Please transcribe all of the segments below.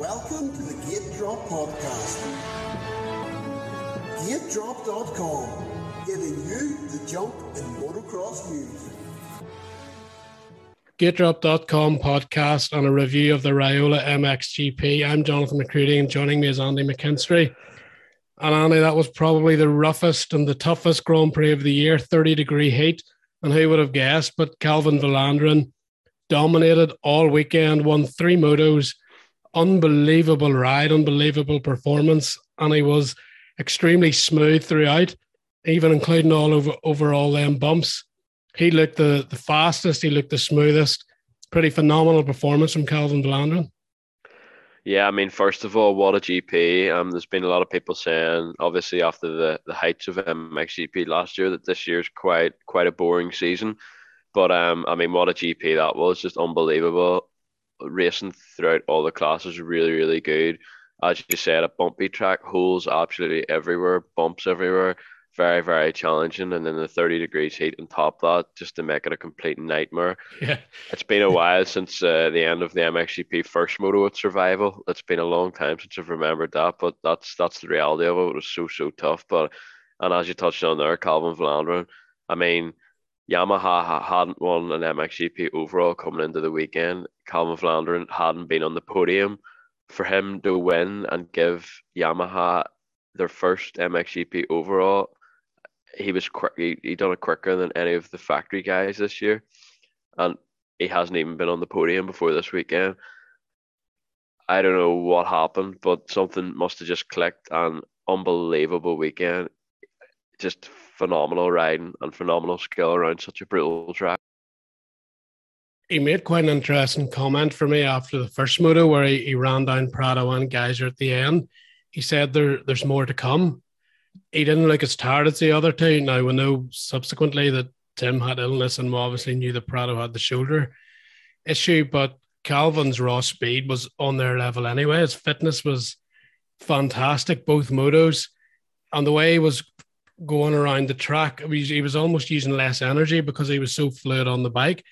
Welcome to the Gate Drop Podcast. GateDrop.com, giving you the jump in motocross news. GateDrop.com podcast on a review of the Riola MXGP. I'm Jonathan McCready, and joining me is Andy McKinstry. And Andy, that was probably the roughest and the toughest Grand Prix of the year, 30 degree heat. And who would have guessed? But Calvin Vlaanderen dominated all weekend, won three motos, unbelievable ride, unbelievable performance, and he was extremely smooth throughout, even including all over over all them bumps. He looked the, the fastest, he looked the smoothest. Pretty phenomenal performance from Calvin Vlaanderen. Yeah, I mean, first of all, what a GP. Um, there's been a lot of people saying, obviously, after the, the heights of MXGP last year, that this year's quite quite a boring season. But um, I mean, what a GP that was! Just unbelievable. Racing throughout all the classes, really, really good. As you said, a bumpy track, holes absolutely everywhere, bumps everywhere very, very challenging. And then the 30 degrees heat on top of that, just to make it a complete nightmare. Yeah. It's been a while since uh, the end of the MXGP first moto at survival. It's been a long time since I've remembered that, but that's that's the reality of it. It was so, so tough. But and as you touched on there, Calvin Vlaanderen, I mean, Yamaha hadn't won an MXGP overall coming into the weekend. Calvin Vlaanderen hadn't been on the podium. For him to win and give Yamaha their first MXGP overall he was quick. He, he done it quicker than any of the factory guys this year, and he hasn't even been on the podium before this weekend. I don't know what happened, but something must have just clicked. An unbelievable weekend, just phenomenal riding and phenomenal skill around such a brutal track. He made quite an interesting comment for me after the first moto where he, he ran down Prado and Gajser at the end. He said there there's more to come he didn't look as tired as the other two. Now we know subsequently that Tim had illness and we obviously knew that Prado had the shoulder issue, but Calvin's raw speed was on their level anyway. His fitness was fantastic, both motos, and the way he was going around the track, he was almost using less energy because he was so fluid on the bike.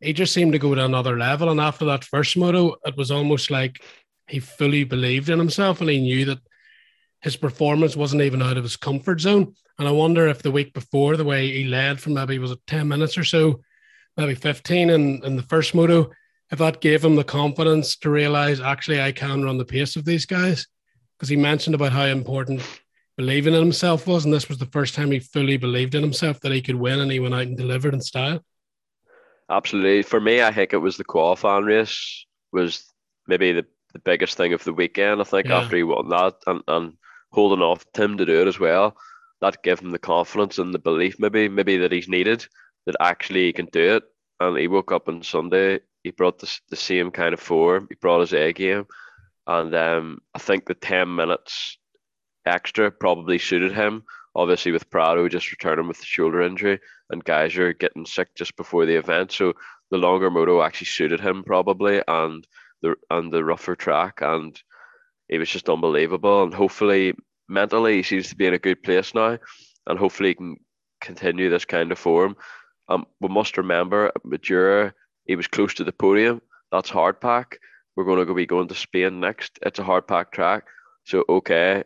He just seemed to go to another level. And after that first moto, it was almost like he fully believed in himself and he knew that his performance wasn't even out of his comfort zone. And I wonder if the week before, the way he led from maybe was it 10 minutes or so, maybe 15 in, in the first moto, if that gave him the confidence to realize actually I can run the pace of these guys. Because he mentioned about how important believing in himself was. And this was the first time he fully believed in himself that he could win and he went out and delivered in style. Absolutely. For me, I think it was the qualifying race was maybe the, the biggest thing of the weekend. I think yeah. after he won that and, and holding off Tim to do it as well. That gave him the confidence and the belief, maybe, maybe that he's needed, that actually he can do it. And he woke up on Sunday. He brought the, the same kind of form. He brought his A game, and um, I think the ten minutes extra probably suited him. Obviously, with Prado just returning with the shoulder injury and Gajser getting sick just before the event, so the longer moto actually suited him probably, and the and the rougher track and he was just unbelievable. And hopefully, mentally, he seems to be in a good place now, and hopefully, he can continue this kind of form. Um, we must remember Madura, he was close to the podium. That's hard pack. We're going to be going to Spain next. It's a hard pack track, so okay,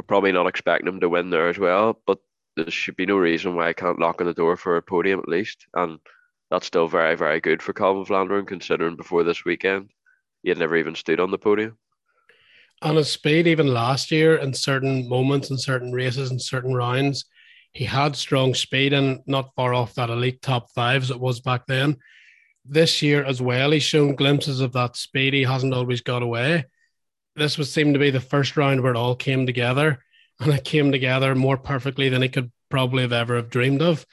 we're probably not expecting him to win there as well, but there should be no reason why I can't knock on the door for a podium at least, and that's still very, very good for Calvin Vlaanderen considering before this weekend he had never even stood on the podium on his speed, even last year, in certain moments, in certain races, in certain rounds, he had strong speed and not far off that elite top five as it was back then. This year as well, he's shown glimpses of that speed. He hasn't always got away. This would seem to be the first round where it all came together, and it came together more perfectly than he could probably have ever have dreamed of.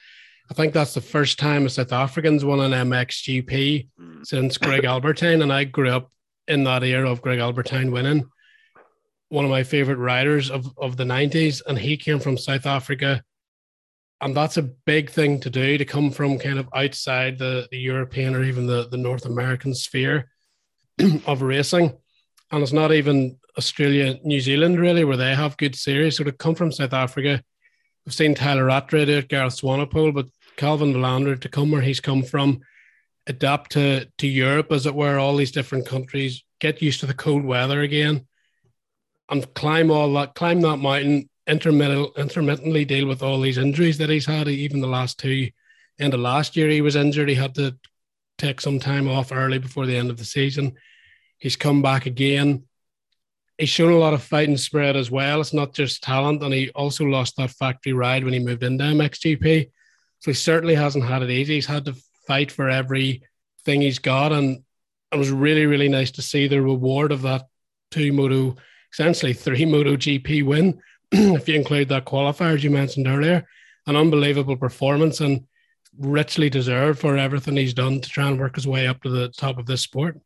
I think that's the first time a South Africans won an MXGP mm. since Greg Albertyn, and I grew up in that era of Greg Albertyn winning one of my favorite riders of, of the 90s, and he came from South Africa. And that's a big thing to do to come from kind of outside the, the European or even the, the North American sphere of racing. And it's not even Australia, New Zealand, really, where they have good series. So to come from South Africa, we've seen Tyla Rattray do it, Gareth Swanepoel, but Calvin Vlanderen to come where he's come from, adapt to to Europe, as it were, all these different countries, get used to the cold weather again, and climb all that, climb that mountain, intermittent, intermittently deal with all these injuries that he's had. Even the last two, end of last year, he was injured. He had to take some time off early before the end of the season. He's come back again. He's shown a lot of fighting spirit as well. It's not just talent, and he also lost that factory ride when he moved into MXGP. So he certainly hasn't had it easy. He's had to fight for everything he's got, and it was really, really nice to see the reward of that two moto, essentially three moto GP win, if you include that qualifier as you mentioned earlier. An unbelievable performance and richly deserved for everything he's done to try and work his way up to the top of this sport.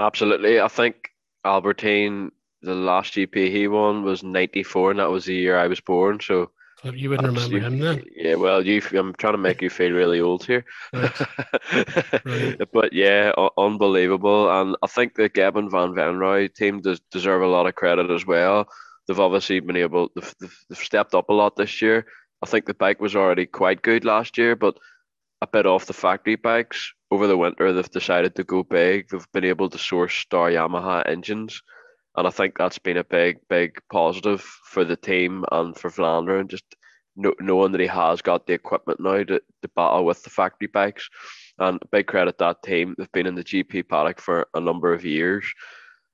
Absolutely. I think Albertyn, the last GP he won was 94, and that was the year I was born. So you wouldn't remember him then. Yeah, well, you. I'm trying to make you feel really old here. but yeah, unbelievable, and I think the Gebben Van Venrooy team does deserve a lot of credit as well. They've obviously been able. They've, they've stepped up a lot this year. I think the bike was already quite good last year, but a bit off the factory bikes over the winter. They've decided to go big. They've been able to source Star Yamaha engines and I think that's been a big, big positive for the team and for Vlaanderen, just knowing that he has got the equipment now to, to battle with the factory bikes. And big credit to that team. They've been in the GP paddock for a number of years.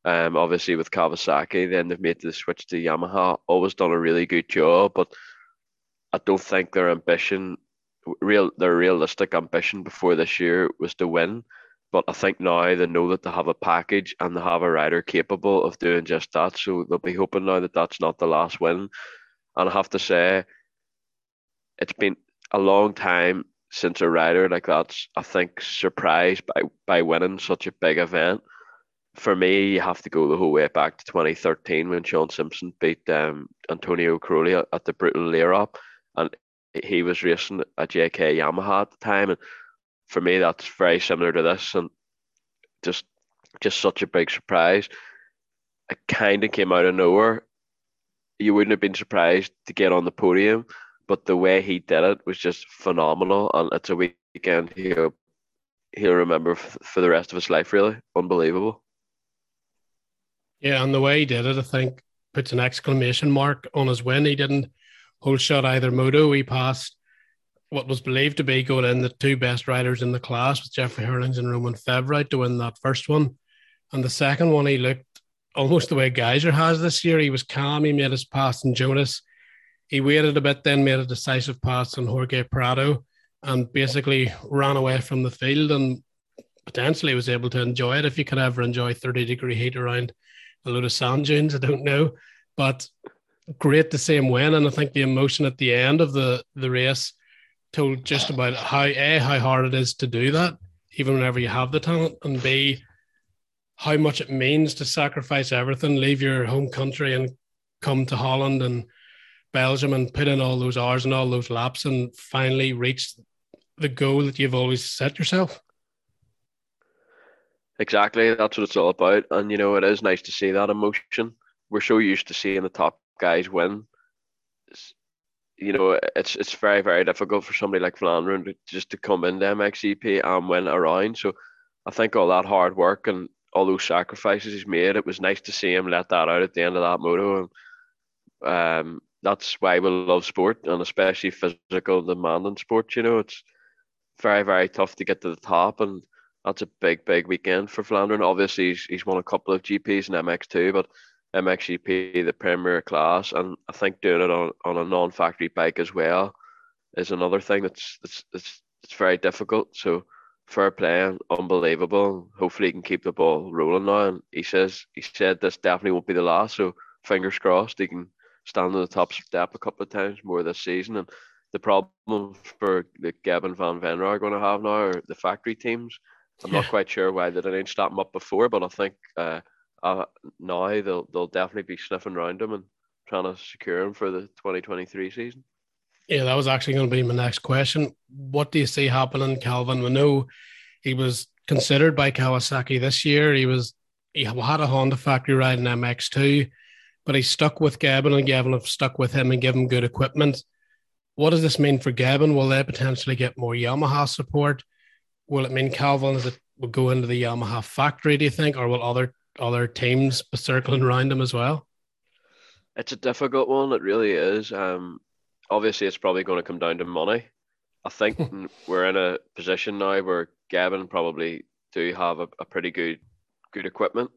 Um, obviously with Kawasaki, then they've made the switch to Yamaha. Always done a really good job, but I don't think their ambition, real their realistic ambition before this year was to win. But I think now they know that they have a package and they have a rider capable of doing just that. So they'll be hoping now that that's not the last win. And I have to say, it's been a long time since a rider like that's, I think, surprised by, by winning such a big event. For me, you have to go the whole way back to 2013 when Shaun Simpson beat um, Antonio Cairoli at the Brutal Lierop. And he was racing a JK Yamaha at the time. And for me, that's very similar to this, and just just such a big surprise. It kind of came out of nowhere. You wouldn't have been surprised to get on the podium, but the way he did it was just phenomenal, and it's a weekend he'll he'll remember for the rest of his life. Really, unbelievable. Yeah, and the way he did it, I think, puts an exclamation mark on his win. He didn't hold shot either moto. He passed what was believed to be going in the two best riders in the class with Jeffrey Herlings and Romain Febvre to win that first one. And the second one, he looked almost the way Gajser has this year. He was calm. He made his pass on Jonass. He waited a bit, then made a decisive pass on Jorge Prado and basically ran away from the field and potentially was able to enjoy it if you could ever enjoy 30 degree heat around a load of sand dunes. I don't know. But great to see him win. And I think the emotion at the end of the, the race – told just about how a how hard it is to do that, even whenever you have the talent, and b how much it means to sacrifice everything, leave your home country, and come to Holland and Belgium and put in all those hours and all those laps, and finally reach the goal that you've always set yourself. Exactly, that's what it's all about, and you know it is nice to see that emotion. We're so used to seeing the top guys win you know, it's it's very very difficult for somebody like to just to come into MXGP and win around. So I think all that hard work and all those sacrifices he's made, it was nice to see him let that out at the end of that moto. And um, that's why we love sport and especially physical demanding sport. You know, it's very very tough to get to the top, and that's a big big weekend for Vlaanderen. Obviously, he's, he's won a couple of GPs in MX2, but MXGP, the Premier class, and I think doing it on, on a non-factory bike as well is another thing that's that's it's, it's very difficult. So fair play, unbelievable. Hopefully he can keep the ball rolling now. And he says he said this definitely won't be the last. So fingers crossed he can stand on the top step a couple of times more this season. And the problem for the Gebben Van Venrooy are going to have now are the factory teams. I'm yeah. not quite sure why they didn't stop him up before, but I think uh, uh, now they'll they'll definitely be sniffing around him and trying to secure him for the 2023 season. Yeah, that was actually going to be my next question. What do you see happening, Calvin? We know he was considered by Kawasaki this year. He was he had a Honda factory ride in MX2, but he stuck with Gebben and Gebben have stuck with him and give him good equipment. What does this mean for Gebben? Will they potentially get more Yamaha support? will it mean Calvin is it will go into the Yamaha factory? Do you think, or will other other teams circling around him as well? It's a difficult one. It really is. Um, obviously, it's probably going to come down to money. I think we're in a position now where Gebben probably do have a, a pretty good good equipment,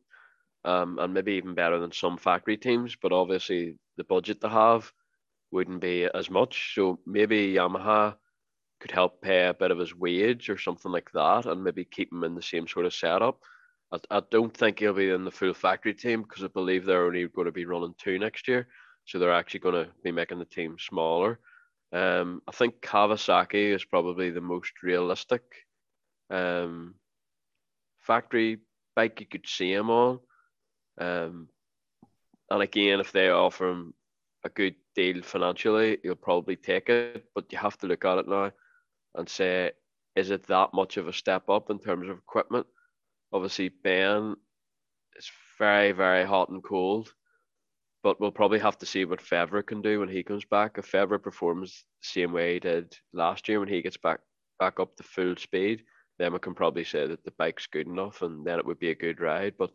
um, and maybe even better than some factory teams. But obviously, the budget they have wouldn't be as much. So maybe Yamaha could help pay a bit of his wage or something like that, and maybe keep him in the same sort of setup. I, I don't think he'll be in the full factory team because I believe they're only going to be running two next year, so they're actually going to be making the team smaller. Um, I think Kawasaki is probably the most realistic um, factory bike you could see him on. Um, and again, if they offer him a good deal financially, he'll probably take it. But you have to look at it now and say, is it that much of a step up in terms of equipment? Obviously, Ben is very, very hot and cold, but we'll probably have to see what Febvre can do when he comes back. If Febvre performs the same way he did last year when he gets back back up to full speed, then we can probably say that the bike's good enough, and then it would be a good ride. But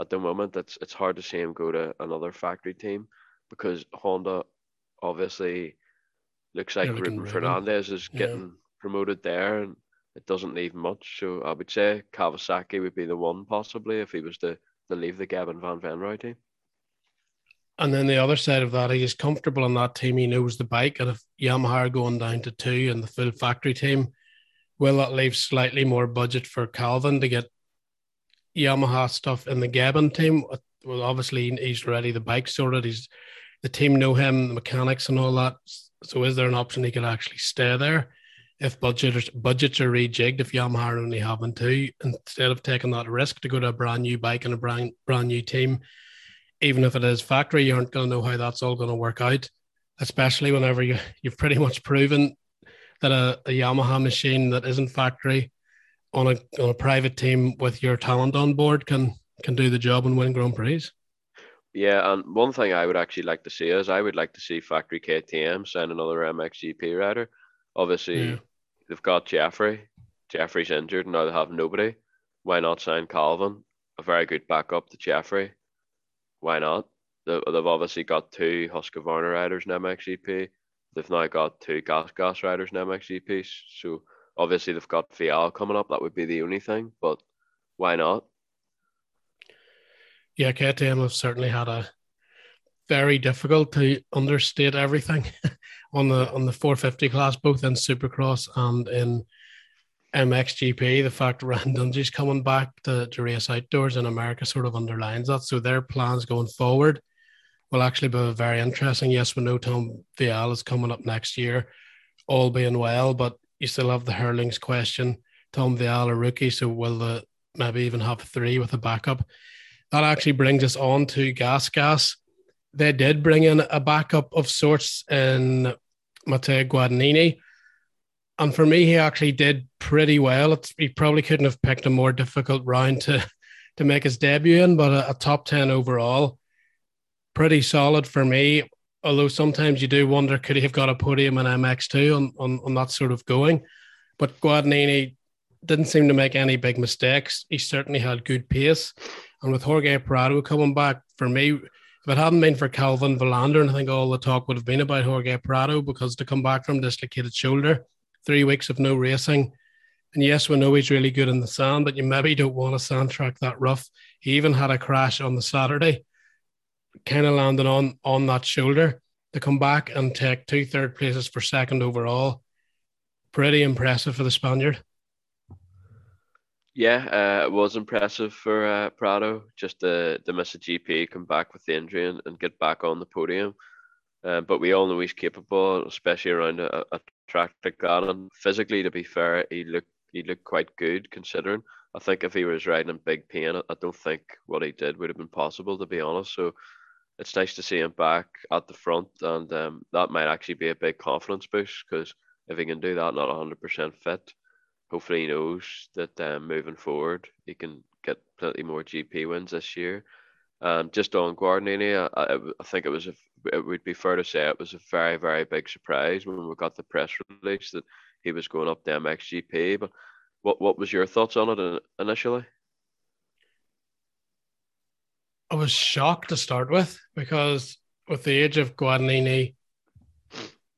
at the moment, it's it's hard to see him go to another factory team because Honda obviously looks like Ruben Fernandez is getting yeah. promoted there, and it doesn't leave much. So I would say Kawasaki would be the one possibly if he was to, to leave the Gebben Van Venrooy team. And then the other side of that, he is comfortable on that team. He knows the bike, and if Yamaha are going down to two and the full factory team, will that leave slightly more budget for Calvin to get Yamaha stuff in the Gebben team? Well, obviously he's ready the bike sorted. He's the team know him, the mechanics and all that. So is there an option he could actually stay there if budget budgets are rejigged? If Yamaha are only having two, instead of taking that risk to go to a brand new bike and a brand brand new team, even if it is factory, you aren't going to know how that's all going to work out. Especially whenever you you've pretty much proven that a, a Yamaha machine that isn't factory on a on a private team with your talent on board can can do the job and win Grand Prix. Yeah, and one thing I would actually like to see is I would like to see Factory KTM sign another MXGP rider. Obviously, yeah. They've got Jeffrey. Jeffrey's injured, and now they have nobody. Why not sign Calvin? A very good backup to Jeffrey. Why not? They've obviously got two Husqvarna riders in MXGP. They've now got two Gas Gas riders in MXGP. So obviously they've got Vialle coming up. That would be the only thing, but why not? yeah, KTM have certainly had a very difficult to understate everything on the on the 450 class, both in Supercross and in MXGP. The fact Ryan coming back to, to race outdoors in America sort of underlines that. So their plans going forward will actually be very interesting. Yes, we know Tom Vialle is coming up next year, all being well, but you still have the Herlings question. Tom Vialle, a rookie, so will the maybe even have three with a backup? that actually brings us on to Gas Gas. They did bring in a backup of sorts in Mattia Guadagnini. And for me, he actually did pretty well. It's, he probably couldn't have picked a more difficult round to, to make his debut in, but a, a top 10 overall. Pretty solid for me. Although sometimes you do wonder, could he have got a podium in MX2 on, on, on that sort of going? But Guadagnini didn't seem to make any big mistakes. He certainly had good pace. And with Jorge Prado coming back, for me, if it hadn't been for Calvin Vlaanderen, I think all the talk would have been about Jorge Prado because to come back from dislocated shoulder, three weeks of no racing. And yes, we know he's really good in the sand, but you maybe don't want a sand track that rough. He even had a crash on the Saturday, kind of landing on on that shoulder to come back and take two third places for second overall. Pretty impressive for the Spaniard. Yeah, uh, it was impressive for uh, Prado just to, to miss a GP, come back with the injury and, and get back on the podium. Uh, but we all know he's capable, especially around a, a track like that. And physically, to be fair, he looked he looked quite good considering. I think if he was riding in big pain, I don't think what he did would have been possible, to be honest. So it's nice to see him back at the front, and um, that might actually be a big confidence boost because if he can do that, not 100% fit, hopefully he knows that um, moving forward he can get plenty more GP wins this year. Um, just on Guadagnini, I, I, think it was a, it would be fair to say it was a very very big surprise when we got the press release that he was going up to MXGP. But What What was your thoughts on it initially? I was shocked to start with because with the age of Guadagnini,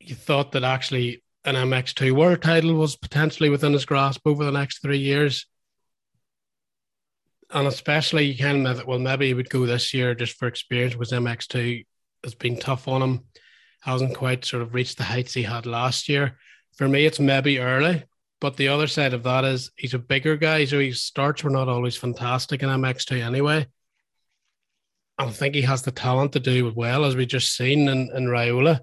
you thought that actually an MX2 world title was potentially within his grasp over the next three years. And especially you can kind well, maybe he would go this year just for experience because MX2 has been tough on him, hasn't quite sort of reached the heights he had last year. For me, it's maybe early, but the other side of that is he's a bigger guy, so his starts were not always fantastic in MX2 anyway. I think he has the talent to do well, as we just seen in, in Riola.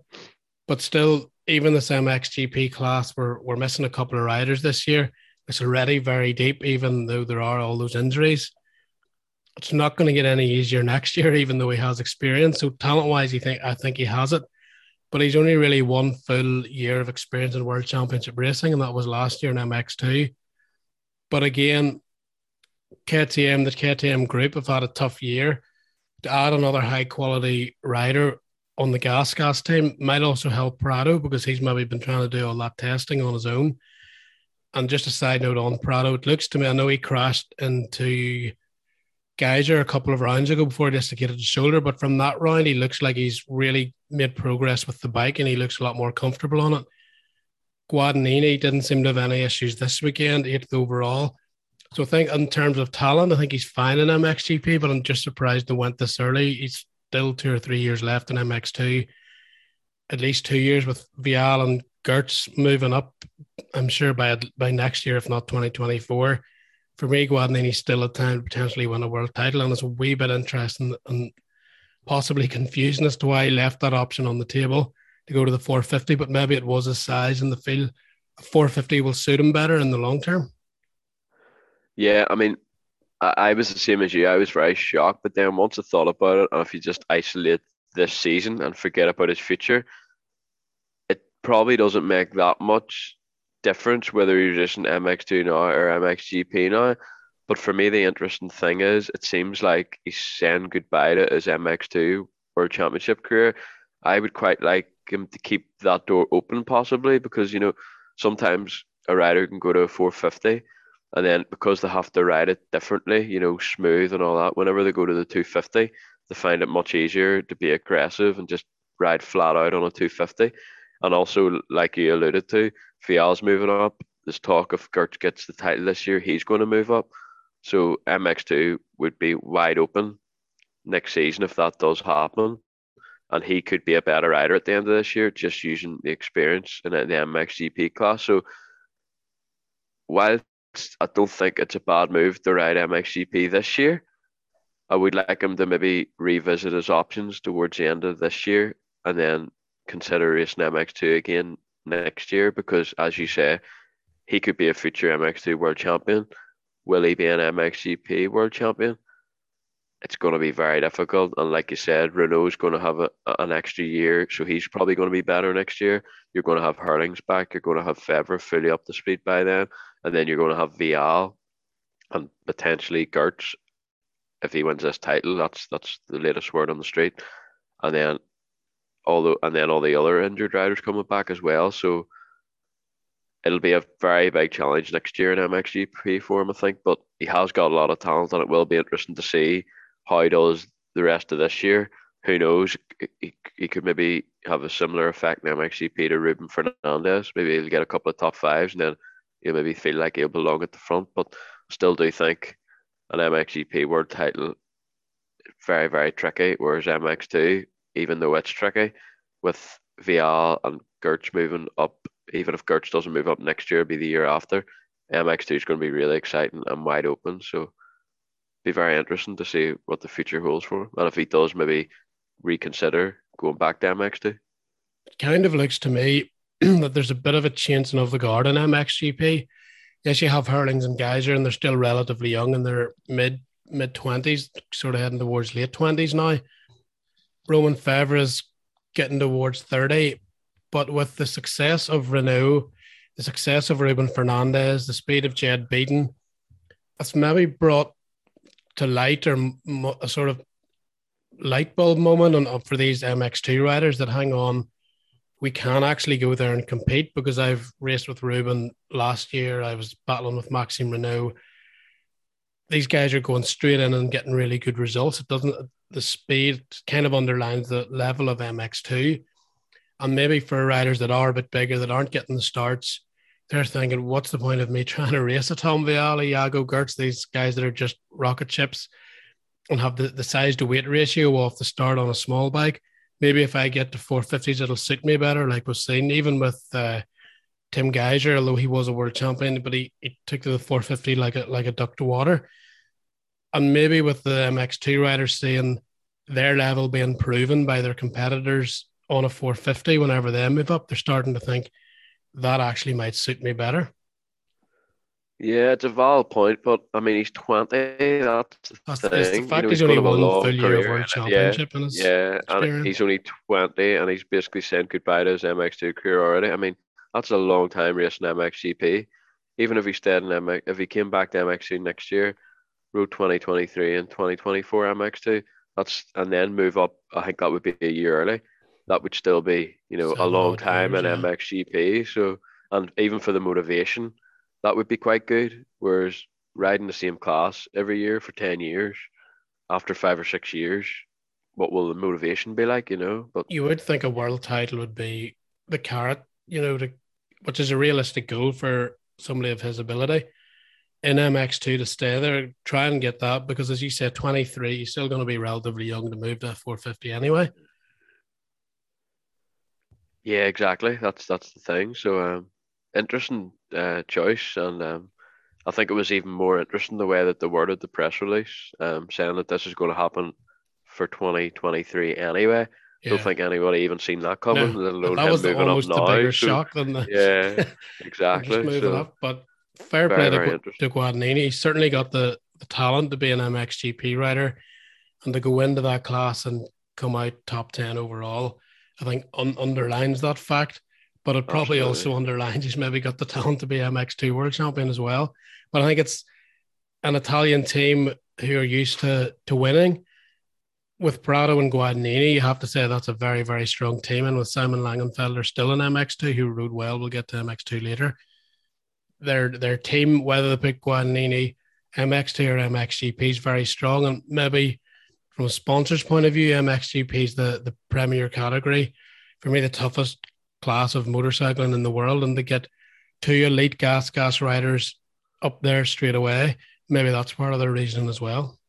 But still, even this MXGP class, we're, we're missing a couple of riders this year. It's already very deep, even though there are all those injuries. It's not going to get any easier next year, even though he has experience. So talent wise, you think I think he has it. But he's only really one full year of experience in World Championship racing, and that was last year in MX2. But again, KTM, the KTM group have had a tough year to add another high quality rider on the gas gas team might also help Prado because he's maybe been trying to do all that testing on his own. And just a side note on Prado, it looks to me, I know he crashed into Gajser a couple of rounds ago before he dislocated his shoulder, but from that round, he looks like he's really made progress with the bike and he looks a lot more comfortable on it. Guadagnini didn't seem to have any issues this weekend, eighth overall. So I think in terms of talent, I think he's fine in MXGP, but I'm just surprised he went this early. He's still two or three years left in MX2, at least two years with Vialle and Geerts moving up. I'm sure by by next year, if not 2024. For me, Guadagnini's still a time to potentially win a world title, and it's a wee bit interesting and possibly confusing as to why he left that option on the table to go to the 450. But maybe it was his size in the field. 450 will suit him better in the long term. Yeah, I mean, I, was the same as you. I was very shocked, but then once I thought about it, and if you just isolate this season and forget about his future, it probably doesn't make that much difference whether you're just an MX2 now or MXGP now. But for me, the interesting thing is, it seems like he's saying goodbye to his MX2 World Championship career. I would quite like him to keep that door open, possibly, because you know sometimes a rider can go to a 450 and then because they have to ride it differently, you know, smooth and all that, whenever they go to the 250, they find it much easier to be aggressive and just ride flat out on a 250. And also, like you alluded to, Vialle's moving up. There's talk if Geerts gets the title this year, he's going to move up. So MX2 would be wide open next season if that does happen. And he could be a better rider at the end of this year, just using the experience in the MXGP class. So while I don't think it's a bad move to ride MXGP this year. I would like him to maybe revisit his options towards the end of this year and then consider racing MX2 again next year because, as you say, he could be a future MX2 world champion. Will he be an MXGP world champion? It's going to be very difficult. And like you said, Renaux's going to have a, an extra year, so he's probably going to be better next year. You're going to have Herlings back. You're going to have Febvre fully up to speed by then and then you're going to have Vialle and potentially Geerts if he wins this title. That's that's the latest word on the street, and then all the and then all the other injured riders coming back as well. So it'll be a very big challenge next year in MXGP for him, I think. But he has got a lot of talent, and it will be interesting to see how does the rest of this year. Who knows? He, he could maybe have a similar effect in MXGP to Ruben Fernandez. Maybe he'll get a couple of top fives, and then you maybe feel like he'll belong at the front, but still do think an MXGP world title very, very tricky. Whereas MX2, even though it's tricky, with Vialle and Geerts moving up, even if Geerts doesn't move up next year, it'll be the year after, MX2 is going to be really exciting and wide open. So be very interesting to see what the future holds for him. And if he does maybe reconsider going back to MX2. Kind of looks to me that there's a bit of a changing of the guard in MXGP. Yes, you have Herlings and Gajser, and they're still relatively young in their mid mid twenties, sort of heading towards late twenties now. Romain Febvre is getting towards thirty, but with the success of Renaux, the success of Ruben Fernandez, the speed of Jed Beaton, it's maybe brought to light or a sort of light bulb moment on, for these MX2 riders that hang on we can actually go there and compete because I've raced with Ruben last year. I was battling with Maxime Renaux. These guys are going straight in and getting really good results. It doesn't the speed kind of underlines the level of MX2. And maybe for riders that are a bit bigger that aren't getting the starts, they're thinking, what's the point of me trying to race a Tom Vialle, Jago Geerts, these guys that are just rocket ships and have the, the size to weight ratio off the start on a small bike? Maybe if I get to 450s, it'll suit me better, like was seen, even with uh, Tim Gajser, although he was a world champion, but he, he took to the 450 like a, like a duck to water. And maybe with the MX2 riders seeing their level being proven by their competitors on a 450 whenever they move up, they're starting to think that actually might suit me better. Yeah, it's a valid point, but I mean, he's 20. That's the That's, thing. the You fact know, he's got only one full year of world championship in his Yeah, and he's only 20 and he's basically saying goodbye to his MX2 career already. I mean, that's a long time racing MXGP. Even if he stayed in MX, if he came back to MX2 next year, rode 2023 and 2024 MX2, that's and then move up, I think that would be a year early. That would still be, you know, a long time in yeah. MXGP. So, and even for the motivation, that would be quite good. Whereas riding the same class every year for 10 years, after five or six years, what will the motivation be like, you know? But You would think a world title would be the carrot, you know, to, which is a realistic goal for somebody of his ability. In MX2 to stay there, try and get that because, as you said, 23, he's still going to be relatively young to move to 450 anyway. Yeah, exactly. That's that's the thing. So um interesting uh choice and um I think it was even more interesting the way that they worded the press release, um, saying that this is going to happen for 2023 anyway. Yeah. Don't think anybody even seen that coming, No, let alone that was the, moving up almost the now. bigger So, shock than the yeah, exactly. moving So, up. But fair very, play to, very to Guadagnini. He certainly got the, the talent to be an MXGP rider and to go into that class and come out top 10 overall. I think un- underlines that fact, but it probably also underlines he's maybe got the talent to be MX2 world champion as well. But I think it's an Italian team who are used to to winning. With Prado and Guadagnini, you have to say that's a very, very strong team. And with Simon Langenfelder still in MX2, who rode well, we'll get to MX2 later. Their their team, whether they pick Guadagnini, MX2 or MXGP, is very strong. And maybe from a sponsor's point of view, MXGP is the, the premier category. For me, the toughest class of motorcycling in the world. And to get two elite gas gas riders up there straight away, maybe that's part of the reason as well.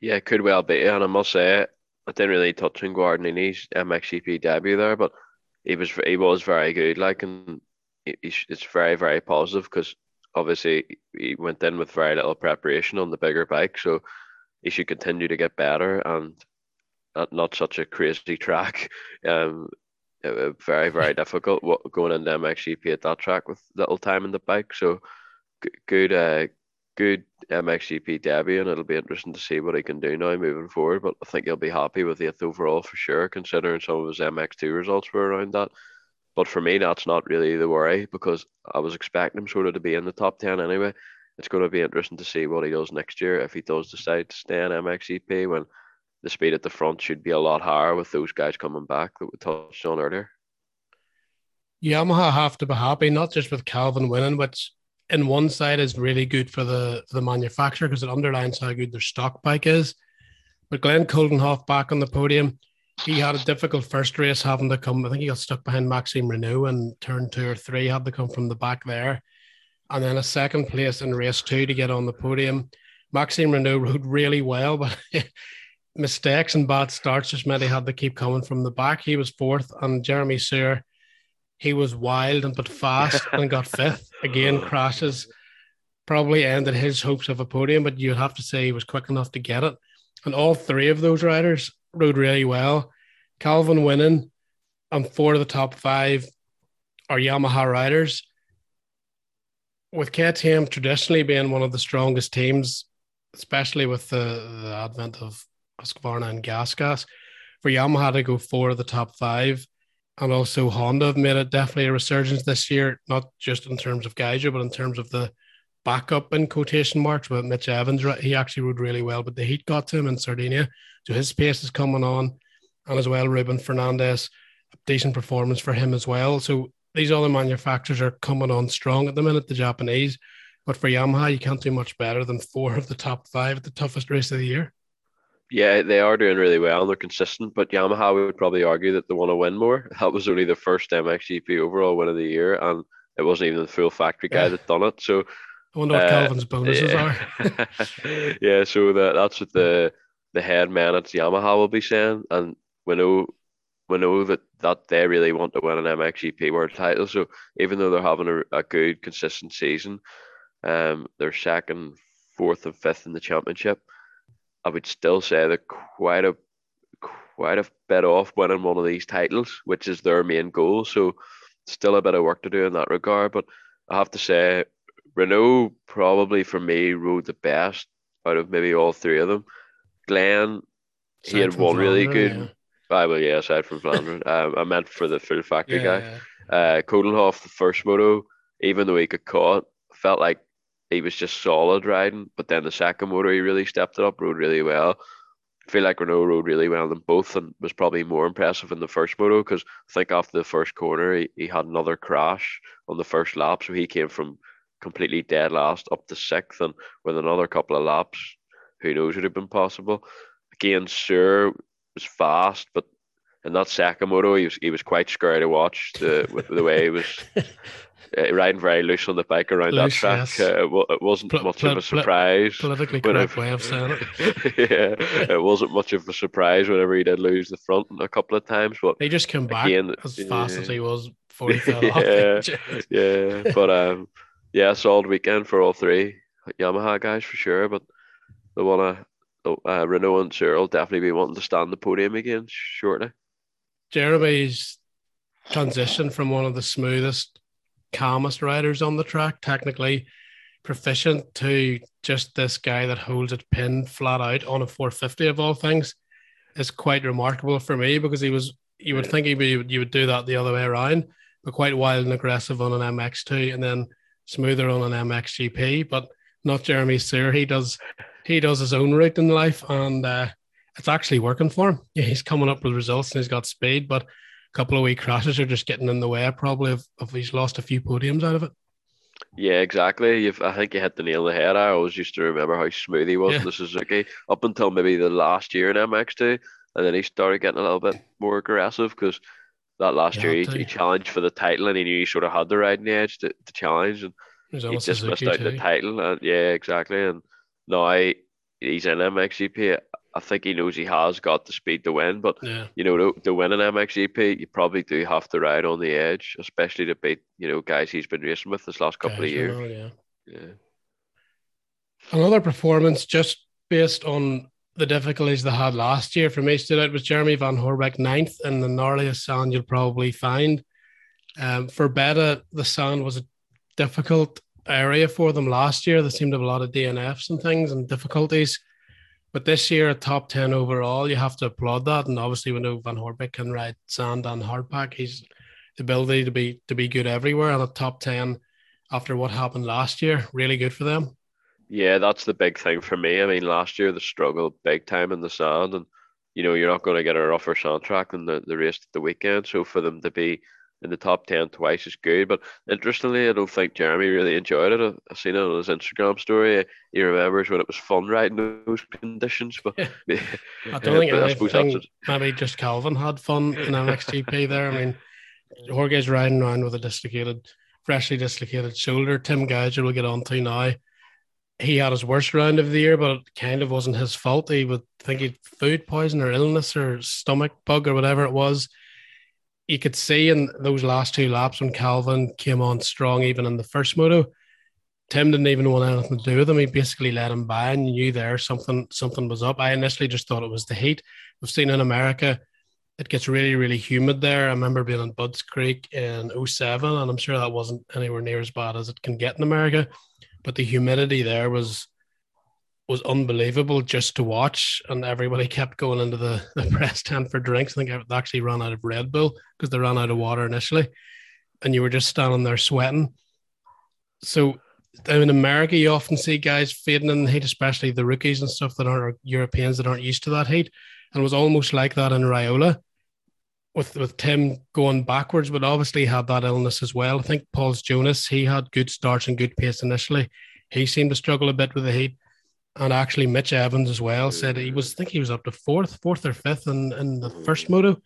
Yeah, it could well be. And I must say, I didn't really touch on Guadagnini's MXGP debut there, but he was he was very good. Like, and it's very very positive because obviously he went in with very little preparation on the bigger bike, so he should continue to get better and not, not such a crazy track. Um, very very difficult what, going into MXGP at that track with little time in the bike. So g- good uh good MXGP debut, and it'll be interesting to see what he can do now moving forward. But I think he'll be happy with eighth overall for sure, considering some of his MX2 results were around that. But for me, that's not really the worry because I was expecting him sort of to be in the top 10 anyway. It's going to be interesting to see what he does next year if he does decide to stay in MXGP when the speed at the front should be a lot higher with those guys coming back that we touched on earlier. Yamaha have to be happy, not just with Calvin winning, which in one side is really good for the for the manufacturer because it underlines how good their stock bike is. But Glenn Coldenhoff back on the podium, he had a difficult first race having to come. I think he got stuck behind Maxime Renaux and turn two or three had to come from the back there. And then a second place in race two to get on the podium. Maxime Renaux rode really well, but mistakes and bad starts just meant he had to keep coming from the back. He was fourth, and Jeremy Seewer, he was wild and but fast and got fifth. Again, crashes probably ended his hopes of a podium, but you'd have to say he was quick enough to get it. And all three of those riders rode really well. Calvin winning, and four of the top five are Yamaha riders. With KTM traditionally being one of the strongest teams, especially with the, the advent of Husqvarna and GasGas, for Yamaha to go four of the top five, and also Honda have made it definitely a resurgence this year, not just in terms of Gajser, but in terms of the backup in quotation marks with Mitch Evans. He actually rode really well, but the heat got to him in Sardinia. So his pace is coming on. And as well, Ruben Fernandez. decent performance for him as well. So these other manufacturers are coming on strong at the minute, the Japanese. But for Yamaha, you can't do much better than four of the top five at the toughest race of the year. Yeah, they are doing really well and they're consistent. But Yamaha would probably argue that they want to win more. That was only the first MXGP overall win of the year, and it wasn't even the full factory guy yeah. that done it. So I wonder what uh, Calvin's bonuses yeah. are. yeah, so the, that's what the the head man at Yamaha will be saying, and we know we know that that they really want to win an MXGP World Title. So even though they're having a, a good consistent season, um, they're second, fourth, and fifth in the championship. I would still say they're quite a quite a bit off winning one of these titles, which is their main goal. So still a bit of work to do in that regard. But I have to say, Renaux probably for me rode the best out of maybe all three of them. Glenn, he had one really good. Yeah. I well, yeah, aside from Flanders, um, I meant for the full factory yeah, guy. Uh, Coldenhoff, the first moto, even though he got caught, felt like he was just solid riding. But then the second motor, he really stepped it up, rode really well. I feel like Renaux rode really well in them both and was probably more impressive in the first moto because I think after the first corner, he, he had another crash on the first lap. So he came from completely dead last up to sixth. And with another couple of laps, who knows would have been possible. Again, Seewer was fast, but in that second moto, he was he was quite scary to watch the with the way he was uh, riding very loose on the bike around loose, that track. Yes. Uh, it, it, wasn't pl- much pl- of a surprise. Pl- politically correct way of saying it. yeah, it wasn't much of a surprise whenever he did lose the front a couple of times. But he just came back again, as fast yeah. as he was before he fell off. yeah, yeah, but um, yeah, solid weekend for all three Yamaha guys for sure. But the one uh, Renaux and Seewer definitely be wanting to stand the podium again shortly. Jeremy's transition from one of the smoothest calmest riders on the track, technically proficient, to just this guy that holds it pinned flat out on a 450 of all things is quite remarkable for me because he was you would think he'd be you would do that the other way around, but quite wild and aggressive on an MX2 and then smoother on an MXGP, but not Jeremy Seewer. He does he does his own route in life and uh, it's actually working for him. Yeah, he's coming up with results and he's got speed, but a couple of wee crashes are just getting in the way probably of, of he's lost a few podiums out of it. Yeah, exactly. You've, I think you hit the nail on the head. I always used to remember how smooth he was yeah. in the Suzuki up until maybe the last year in MX2, and then he started getting a little bit more aggressive because that last year he, he, challenged for the title and he knew he sort of had the riding edge to, to challenge, and he just Suzuki missed out too. the title. And yeah, exactly. And now he's in MXGP. I think he knows he has got the speed to win, but yeah. you know, to, to win an MXGP, you probably do have to ride on the edge, especially to beat you know guys he's been racing with this last couple guys of years. Know, yeah. yeah. Another performance just based on the difficulties they had last year for me stood out was Jeremy Van Horebeke ninth in the gnarliest sand you'll probably find. Um, for Beta, the sand was difficult area for them last year. There seemed to have a lot of DNFs and things and difficulties. But this year, a top 10 overall, you have to applaud that. And obviously, we know Van Horebeke can ride sand and hardpack. He's the ability to be to be good everywhere. And a top 10 after what happened last year, really good for them. Yeah, that's the big thing for me. I mean, last year, the struggle big time in the sand. And, you know, you're not going to get a rougher sand track than the, the race at the weekend. So for them to be in the top 10 twice is good. But interestingly, I don't think Jeremy really enjoyed it. I've seen it on his Instagram story. He remembers when it was fun riding those conditions. But yeah. I don't think, I think maybe just Calvin had fun in MXGP there. I mean, Jorge's riding around with a dislocated, freshly dislocated shoulder. Tim Gajser will get on to now. He had his worst round of the year, but it kind of wasn't his fault. He would think he'd food poison or illness or stomach bug or whatever it was you could see in those last two laps when Calvin came on strong, even in the first moto, Tim didn't even want anything to do with him. He basically let him by and knew there something something was up. I initially just thought it was the heat. We've seen in America, it gets really, really humid there. I remember being in Budds Creek in 07, and I'm sure that wasn't anywhere near as bad as it can get in America. But the humidity there was was unbelievable just to watch. And everybody kept going into the, the press tent for drinks. I think they actually ran out of Red Bull because they ran out of water initially. And you were just standing there sweating. So in America, you often see guys fading in the heat, especially the rookies and stuff that aren't Europeans that aren't used to that heat. And it was almost like that in Riola, with with Tim going backwards, but obviously had that illness as well. I think Pauls Jonass, he had good starts and good pace initially. He seemed to struggle a bit with the heat. And actually Mitch Evans as well said he was I think he was up to fourth, fourth or fifth in, in the first moto.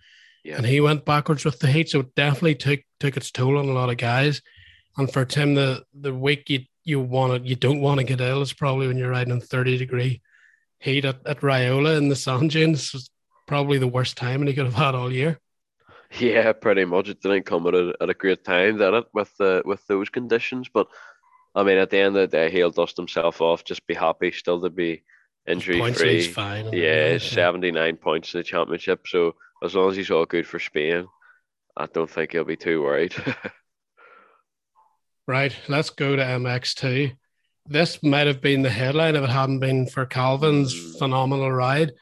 Yeah. And he went backwards with the heat. So it definitely took took its toll on a lot of guys. And for Tim, the the week you you want to, you don't want to get ill is probably when you're riding in 30 degree heat at, at Riola in the sand dunes. Was probably the worst time and he could have had all year. Yeah, pretty much. It didn't come at a, at a great time, did it, with the with those conditions? But I mean, at the end of the day, he'll dust himself off. Just be happy, still to be injury free. Fine. Yeah, seventy nine points in the championship. So as long as he's all good for Spain, I don't think he'll be too worried. right, let's go to MX2. This might have been the headline if it hadn't been for Calvin's mm. phenomenal ride.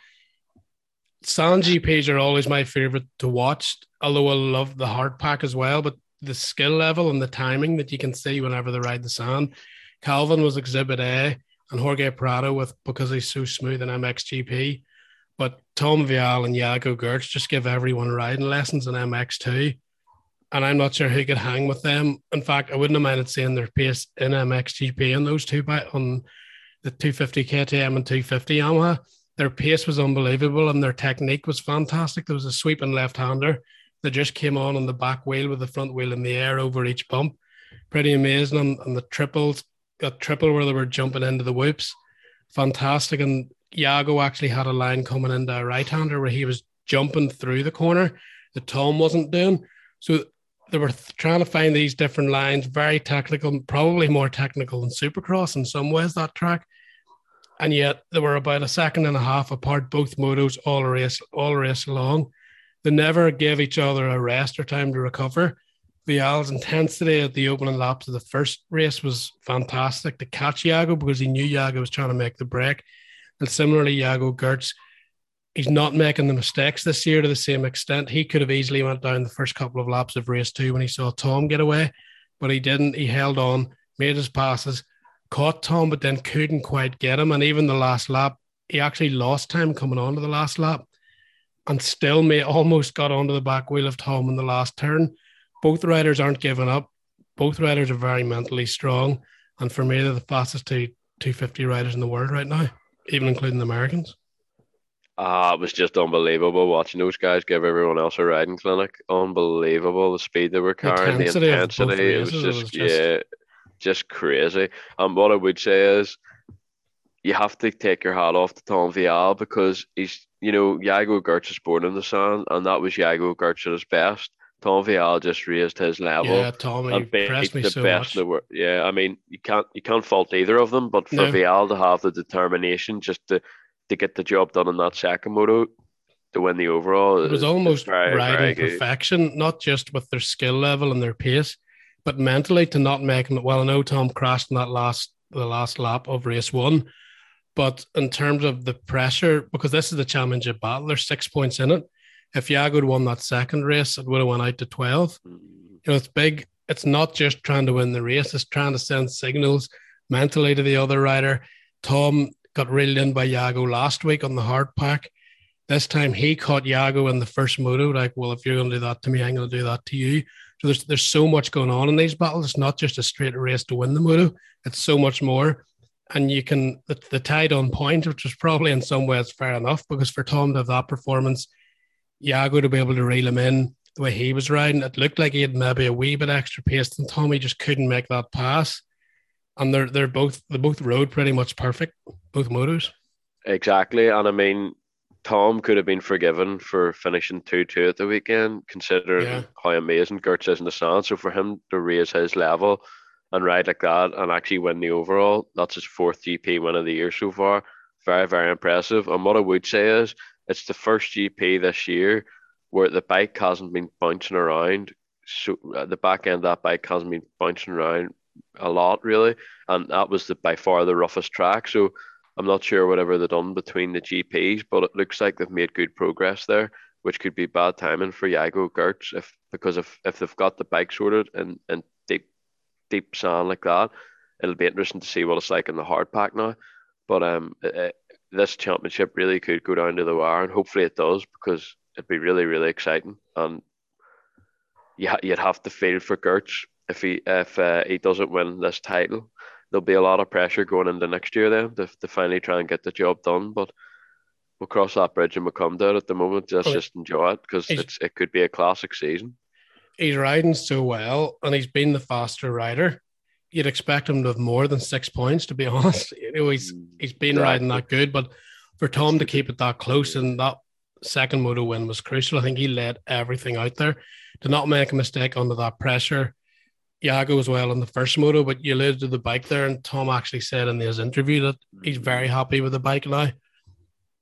Sanji GPs are always my favorite to watch, although I love the hard pack as well. But the skill level and the timing that you can see whenever they ride the sand, Calvin was Exhibit A, and Jorge Prado with because he's so smooth in MXGP. But Tom Vialle and Jago Geerts just give everyone riding lessons in MX2. And I'm not sure who could hang with them. In fact, I wouldn't have minded seeing their pace in MXGP on those two by on the 250 KTM and 250 Yamaha their pace was unbelievable and their technique was fantastic. There was a sweeping left hander that just came on on the back wheel with the front wheel in the air over each bump. Pretty amazing. And, and the triples, got triple where they were jumping into the whoops. Fantastic. And Jago actually had a line coming into a right hander where he was jumping through the corner that Tom wasn't doing. So they were trying to find these different lines, very technical, probably more technical than Supercross in some ways, that track and yet they were about a second and a half apart, both motos all race all race along. They never gave each other a rest or time to recover. Vialle's intensity at the opening laps of the first race was fantastic to catch Jago because he knew Jago was trying to make the break. And similarly, Jago Geerts, he's not making the mistakes this year to the same extent. He could have easily went down the first couple of laps of race two when he saw Tom get away, but he didn't. He held on, made his passes, caught Tom, but then couldn't quite get him. And even the last lap, he actually lost time coming on to the last lap and still may almost got onto the back wheel of Tom in the last turn. Both riders aren't giving up. Both riders are very mentally strong. And for me, they're the fastest two 250 riders in the world right now, even including the Americans. Ah, uh, it was just unbelievable watching those guys give everyone else a riding clinic. Unbelievable the speed they were carrying, the intensity. The intensity. It was just, it was just yeah, just crazy. And what I would say is, you have to take your hat off to Tom Vialle because he's, you know, Jago Geerts is born in the sun, and that was Jago Geerts at his best. Tom Vialle just raised his level. Yeah, Tommy impressed me the so best much. In the world. Yeah, I mean, you can't you can't fault either of them, but for no. Vialle to have the determination just to to get the job done in that second moto to win the overall, it was almost very, riding very perfection, not just with their skill level and their pace, but mentally to not make well, I know Tom crashed in that last the last lap of race one, but in terms of the pressure, because this is the championship battle, there's six points in it. If Jago had won that second race, it would have went out to twelve. You know, it's big. It's not just trying to win the race; it's trying to send signals mentally to the other rider. Tom got reeled in by Jago last week on the hard pack. This time he caught Jago in the first moto, like, well, if you're going to do that to me, I'm going to do that to you. So there's there's so much going on in these battles. It's not just a straight race to win the moto. It's so much more. And you can the, the tied on point, which was probably in some ways fair enough, because for Tom to have that performance, Jago to be able to reel him in the way he was riding, it looked like he had maybe a wee bit extra pace than Tommy just couldn't make that pass. And they're they're both they both rode pretty much perfect, both motors. Exactly. And I mean, Tom could have been forgiven for finishing 2 2 at the weekend, considering yeah. how amazing Geerts is in the sand. So for him to raise his level and ride like that and actually win the overall, that's his fourth GP win of the year so far. Very, very impressive. And what I would say is, it's the first GP this year where the bike hasn't been bouncing around. So uh, the back end of that bike hasn't been bouncing around a lot, really. And that was the by far the roughest track. So I'm not sure whatever they've done between the GPs, but it looks like they've made good progress there, which could be bad timing for Jago Geerts if because if, if they've got the bike sorted and, and deep sand like that, it'll be interesting to see what it's like in the hard pack now. But um, it, it, this championship really could go down to the wire, and hopefully it does because it'd be really really exciting, and yeah, you'd have to feel for Geerts if he if uh, he doesn't win this title. There'll be a lot of pressure going into next year then to, to finally try and get the job done, but we'll cross that bridge and we'll come to it at the moment. Just Well, just enjoy it because it's it could be a classic season. He's riding so well, and he's been the faster rider. You'd expect him to have more than six points, to be honest. You know, he's mm, he's been riding that good, but for Tom to keep it that close and that second moto win was crucial. I think he led everything out there to not make a mistake under that pressure. Jago as well in the first moto, but you alluded to the bike there, and Tom actually said in his interview that he's very mm. happy with the bike now.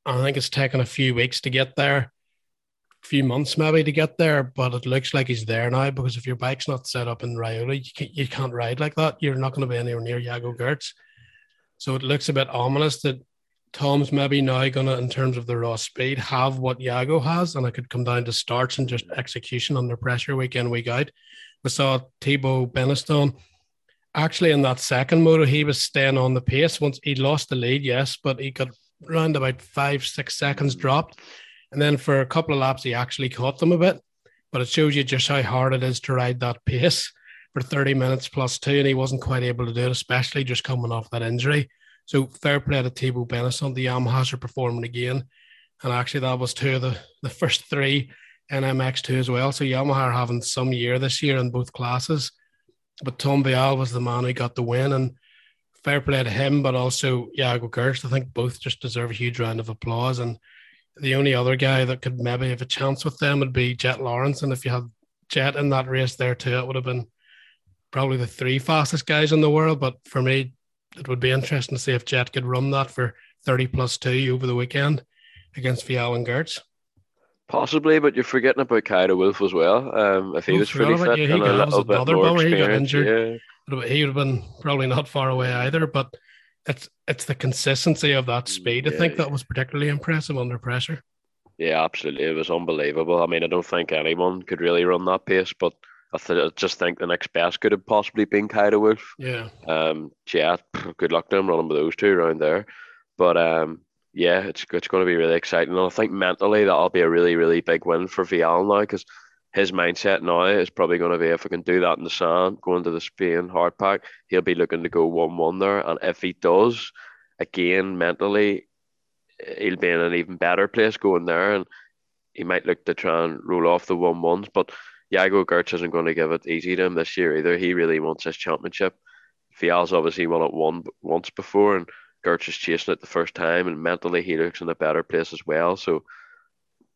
I think it's taken a few weeks to get there, few months maybe to get there, but it looks like he's there now because if your bike's not set up in Riola, you can't, you can't ride like that. You're not going to be anywhere near Jago Geerts. So it looks a bit ominous that Tom's maybe now going to, in terms of the raw speed, have what Jago has, and it could come down to starts and just execution under pressure week in, week out. We saw Thibault Benistant actually in that second moto, he was staying on the pace. Once he lost the lead, yes, but he got around about five, six seconds dropped. And then for a couple of laps, he actually caught them a bit. But it shows you just how hard it is to ride that pace for 30 minutes plus two. And he wasn't quite able to do it, especially just coming off that injury. So fair play to Thibault Benistant. The Yamahas are performing again. And actually, that was two of the, the first three NMX2 as well. So Yamaha are having some year this year in both classes. But Tom Vialle was the man who got the win. And fair play to him, but also Jago Geerts. I think both just deserve a huge round of applause. And the only other guy that could maybe have a chance with them would be Jett Lawrence. And if you had Jett in that race there too, it would have been probably the three fastest guys in the world. But for me, it would be interesting to see if Jett could run that for 30 plus two over the weekend against Vialle and Geerts. Possibly, but you're forgetting about Kay de Wolf as well. Um, if he Oh, was about fit. He and a got- little bit more. Experience, injured. yeah. He would have been probably not far away either, but it's it's the consistency of that speed. I Yeah, think yeah. that was particularly impressive under pressure. Yeah, absolutely. It was unbelievable. I mean, I don't think anyone could really run that pace, but I, th- I just think the next best could have possibly been Kay de Wolf. Yeah. Um, Jett, good luck to him running with those two around there. But um, yeah, it's it's going to be really exciting. And I think mentally that'll be a really, really big win for Vialle now because his mindset now is probably going to be if I can do that in the sand, going to the Spain hard pack, he'll be looking to go 1 1 there. And if he does, again, mentally, he'll be in an even better place going there. And he might look to try and roll off the 1 1s. But Jago Geerts isn't going to give it easy to him this year either. He really wants his championship. Vialle's obviously won it one once before, and Geerts is chasing it the first time, and mentally he looks in a better place as well. So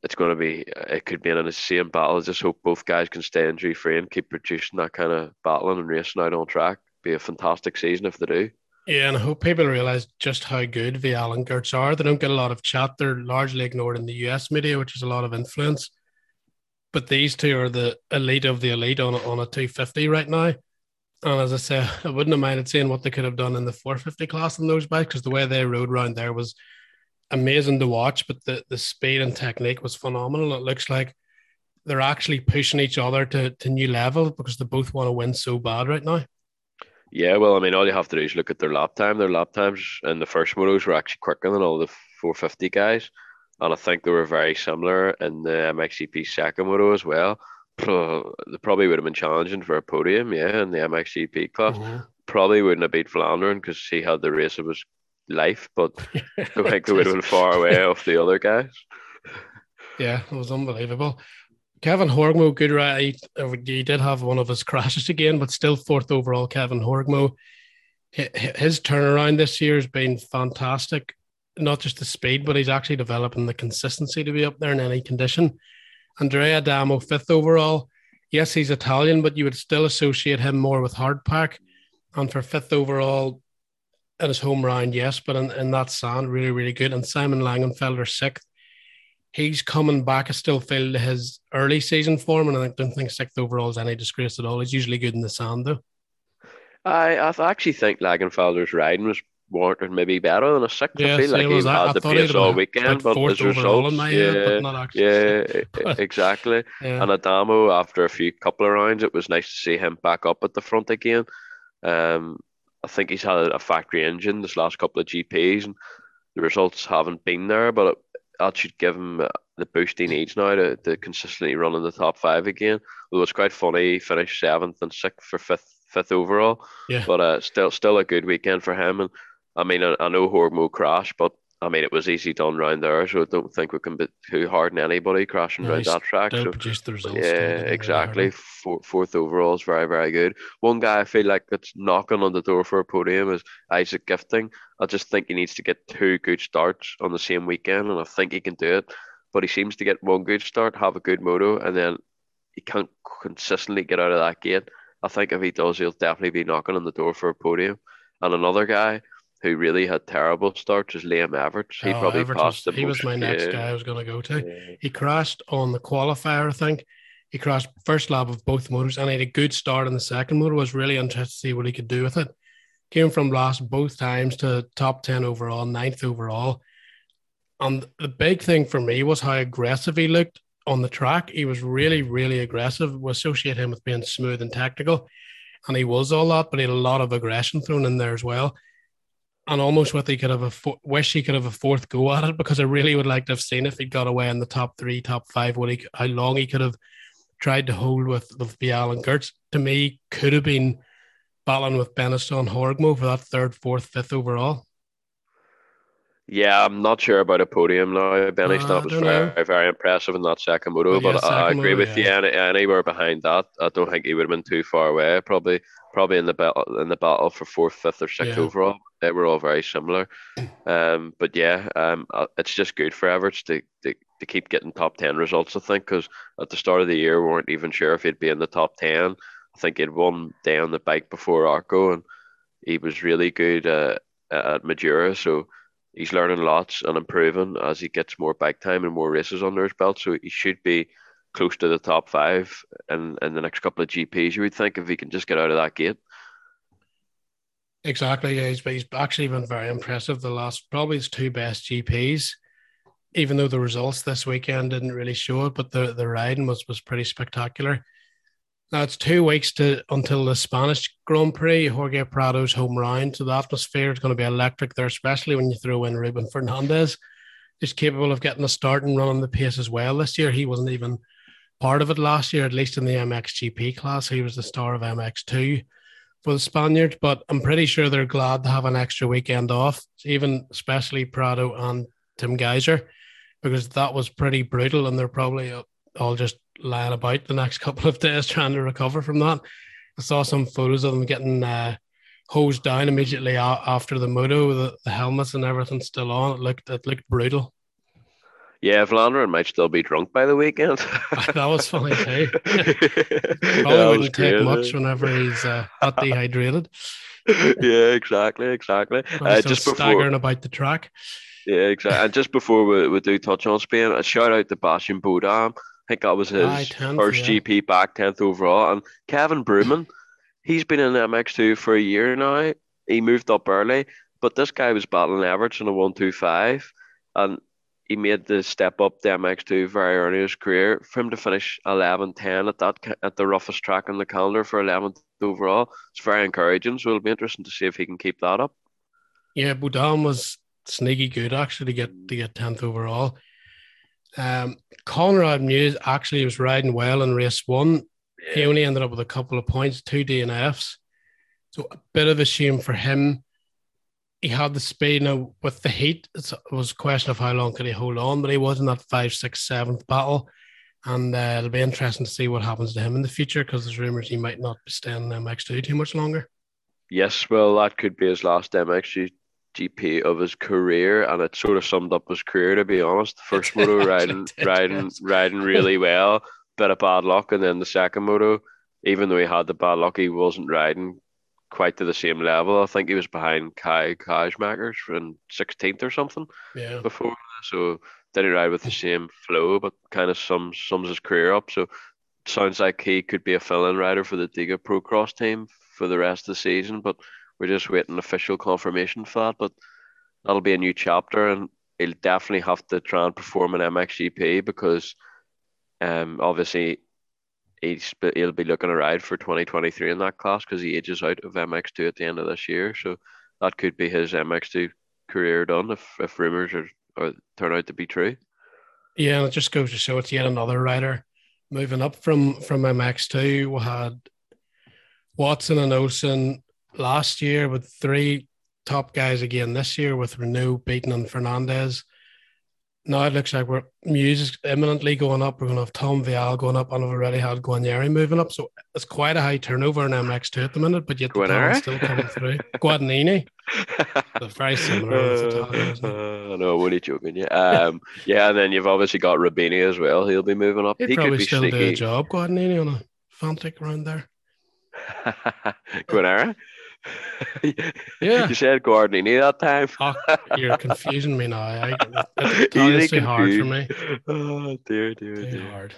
it's going to be, uh, it could be in the same battle. I just hope both guys can stay injury free and keep producing that kind of battling and racing out on track. Be a fantastic season if they do. Yeah, and I hope people realize just how good Vialle and Geerts are. They don't get a lot of chat. They're largely ignored in the US media, which is a lot of influence. But these two are the elite of the elite on on a 250 right now. And as I say, I wouldn't have minded seeing what they could have done in the 450 class in those bikes because the way they rode around there was amazing to watch. But the, the speed and technique was phenomenal. It looks like they're actually pushing each other to, to new levels because they both want to win so bad right now. Yeah, well, I mean, all you have to do is look at their lap time. Their lap times in the first motos were actually quicker than all the 450 guys. And I think they were very similar in the MXGP second moto as well. They probably would have been challenging for a podium, yeah, in the MXGP class. Mm-hmm. Probably wouldn't have beat Vlaanderen because he had the race of his life, but I think they would have been far away off the other guys. Yeah, it was unbelievable. Kevin Horgmo, good ride. Uh, He did have one of his crashes again, but still fourth overall. Kevin Horgmo, Hi- hi- his turnaround this year has been fantastic. Not just the speed, but he's actually developing the consistency to be up there in any condition. Andrea Adamo, fifth overall. Yes, he's Italian, but you would still associate him more with hardpack. And for fifth overall in his home round, yes, but in, in that sand, really, really good. And Simon Langenfelder, sixth he's coming back. I still feel his early season form, and I don't think sixth overall is any disgrace at all. He's usually good in the sand, though. I, I actually think Langenfelder's riding was warranted maybe better than a sixth. Yeah, I feel like he had the pace all weekend, but his results, my head, yeah, but yeah, exactly. Yeah. And Adamo, after a few couple of rounds, it was nice to see him back up at the front again. Um, I think he's had a factory engine this last couple of GPs, and the results haven't been there, but it, that should give him the boost he needs now to, to consistently run in the top five again. Although it's quite funny, he finished seventh and sixth for fifth fifth overall. Yeah. But uh, still still a good weekend for him. And I mean, I, I know Horgmo crashed, but I mean, it was easy done round there, so I don't think we can be too hard on anybody crashing No, around that track. So the results. yeah, still didn't really exactly. Four, fourth overall is very, very good. One guy I feel like that's knocking on the door for a podium is Isak Gifting. I just think he needs to get two good starts on the same weekend, and I think he can do it. But he seems to get one good start, have a good moto, and then he can't consistently get out of that gate. I think if he does, he'll definitely be knocking on the door for a podium. And another guy who really had terrible starts is Liam Everts. He Oh, probably passed was, the he was my next yeah, guy I was going to go to. yeah. He crashed on the qualifier, I think. He crashed first lap of both motors and he had a good start in the second motor. Was really interested to see what he could do with it. Came from last both times to top 10 overall, ninth overall. And the big thing for me was how aggressive he looked on the track. He was really, really aggressive. We associate him with being smooth and technical. And he was all that, but he had a lot of aggression thrown in there as well. And almost with he could have a fo- wish he could have a fourth go at it because I really would like to have seen if he'd got away in the top three, top five, what he how long he could have tried to hold with with Vialle and Geerts. To me, could have been battling with Benistant Horgmo for that third, fourth, fifth overall. Yeah, I'm not sure about a podium now. Benny Uh, was know. very, very impressive in that second moto, Well, yeah, but I, agree with you. Any, anywhere behind that, I don't think he would have been too far away. Probably, probably in the battle in the battle for fourth, fifth, or sixth Yeah. overall. They were all very similar. Um, but yeah, um, uh, it's just good for Everts to, to to keep getting top ten results. I think because at the start of the year, we weren't even sure if he'd be in the top ten. I think he'd won day on the bike before Arco, and he was really good uh, at Maggiora. So he's learning lots and improving as he gets more bike time and more races under his belt. So he should be close to the top five in, in the next couple of GPs. You would think if he can just get out of that gate. Exactly. Yeah, he's, he's actually been very impressive the last probably his two best GPs. Even though the results this weekend didn't really show it, but the, the riding was was pretty spectacular. Now it's two weeks to until the Spanish Grand Prix, Jorge Prado's home round. So the atmosphere is going to be electric there, especially when you throw in Ruben Fernandez. He's capable of getting a start and running the pace as well this year. He wasn't even part of it last year, at least in the MXGP class. He was the star of MX2 for the Spaniards, but I'm pretty sure they're glad to have an extra weekend off, even especially Prado and Tim Gajser, because that was pretty brutal, and they're probably all just lying about the next couple of days trying to recover from that. I saw some photos of them getting uh, hosed down immediately after the moto, the, the helmets and everything still on. It looked it looked brutal. Yeah, Vlaanderen might still be drunk by the weekend. that was funny too. Probably wouldn't take great, much whenever he's uh, not dehydrated. yeah, exactly, exactly. Uh, just before, staggering about the track. yeah, exactly. And just before we, we do touch on Spain, a shout out to Bastian Bodam. I think that was his Aye, 10th, first yeah. GP back, tenth overall. And Kevin Brumann, he's been in MX2 for a year now. He moved up early, but this guy was battling average in a one two five, and he made the step up to MX2 very early in his career. For him to finish 11-10 at that at the roughest track on the calendar for 11th overall, it's very encouraging. So it'll be interesting to see if he can keep that up. Yeah, Budam was sneaky good actually to get to get tenth overall. Um, Conrad Mewse actually was riding well in race one. He only ended up with a couple of points, two DNFs. So a bit of a shame for him. He had the speed now with the heat. It was a question of how long could he hold on, but he was in that five, six, seventh battle. And uh, it'll be interesting to see what happens to him in the future because there's rumors he might not be staying in MX2 too much longer. Yes, well, that could be his last MX GP of his career, and it sort of summed up his career, to be honest. The first moto riding, riding, yes. riding really well, bit of bad luck, and then the second moto, even though he had the bad luck, he wasn't riding quite to the same level. I think he was behind Kay Karssemakers in 16th or something Yeah. before, so didn't ride with the same flow, but kind of sums sums his career up. So sounds like he could be a fill-in rider for the DIGA Procross team for the rest of the season, but we're just waiting official confirmation for that. But that'll be a new chapter, and he'll definitely have to try and perform an MXGP because, um, obviously he's he'll be looking ride for 2023 in that class because he ages out of MX2 at the end of this year. So that could be his MX2 career done if if rumors are, are turn out to be true. Yeah, and it just goes to show it's yet another rider moving up from from MX2. We had Watson and Olsen last year with three top guys again this year with Renaux beating on Fernandez now it looks like we're Mewse imminently going up. We're going to have Tom Vialle going up, and we've already had Guarnieri moving up. So it's quite a high turnover in MX2 at the minute, but yet the talent's still coming through. Guadagnini. very similar. Uh, no, I'm only joking. Yeah, um, yeah, and then you've obviously got Rubini as well. He'll be moving up. He'd he probably could be still sneaky. do a job, Guadagnini, on a Fantic around there. Guarnieri. Yeah. you said Gordon Guardini that time. Oh, you're confusing me now. I, it's too hard for me. Oh dear, dear, Too dear. hard.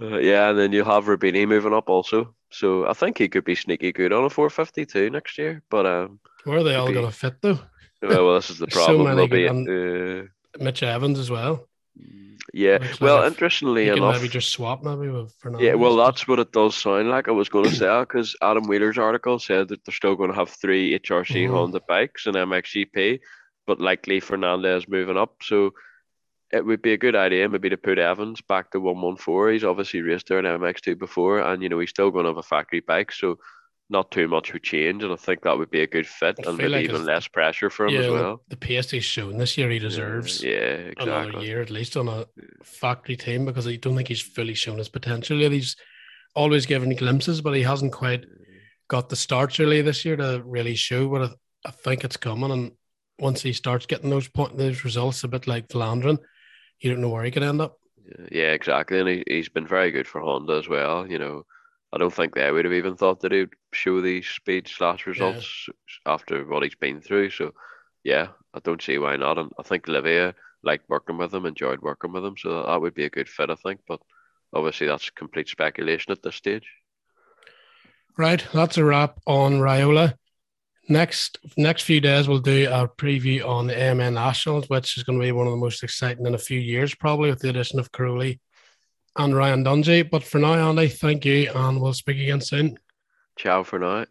Uh, yeah, and then you have Rubini moving up also. So I think he could be sneaky good on a 452 next year. But um, Where are they all going to fit though? well, well, this is the There's so problem. many be, uh, Mitch Evans as well. Yeah. Like Well, interestingly You enough, maybe just swap maybe with Fernandez. Yeah, well, that's what it does sound like. I was going to say because Adam Wheeler's article said that they're still going to have three HRC Mhm. Honda bikes and MXGP, but likely Fernandez moving up. So it would be a good idea maybe to put Evans back to 114. He's obviously raced there in MX2 before, and you know he's still going to have a factory bike, so not too much would change. And I think that would be a good fit I and maybe like even less pressure for him yeah, as well. The pace he's shown this year, he deserves Yeah, another exactly. year at least on a factory team because I don't think he's fully shown his potential yet. He's always given glimpses, but he hasn't quite got the starts really this year to really show what I, I think it's coming. And once he starts getting those point those results, a bit like Vlaanderen, you don't know where he could end up. Yeah, exactly. And he, he's been very good for Honda as well. You know, I don't think they would have even thought that he'd show these speed slash results after what he's been through. So, yeah, I don't see why not. And I think Livia liked working with him, enjoyed working with him. So that would be a good fit, I think. But obviously, that's complete speculation at this stage. Right, that's a wrap on Riola. Next next few days we'll do a preview on the AMA Nationals, which is going to be one of the most exciting in a few years, probably with the addition of Crowley and Ryan Dungey. But for now, Andy, thank you, and we'll speak again soon. Ciao for now.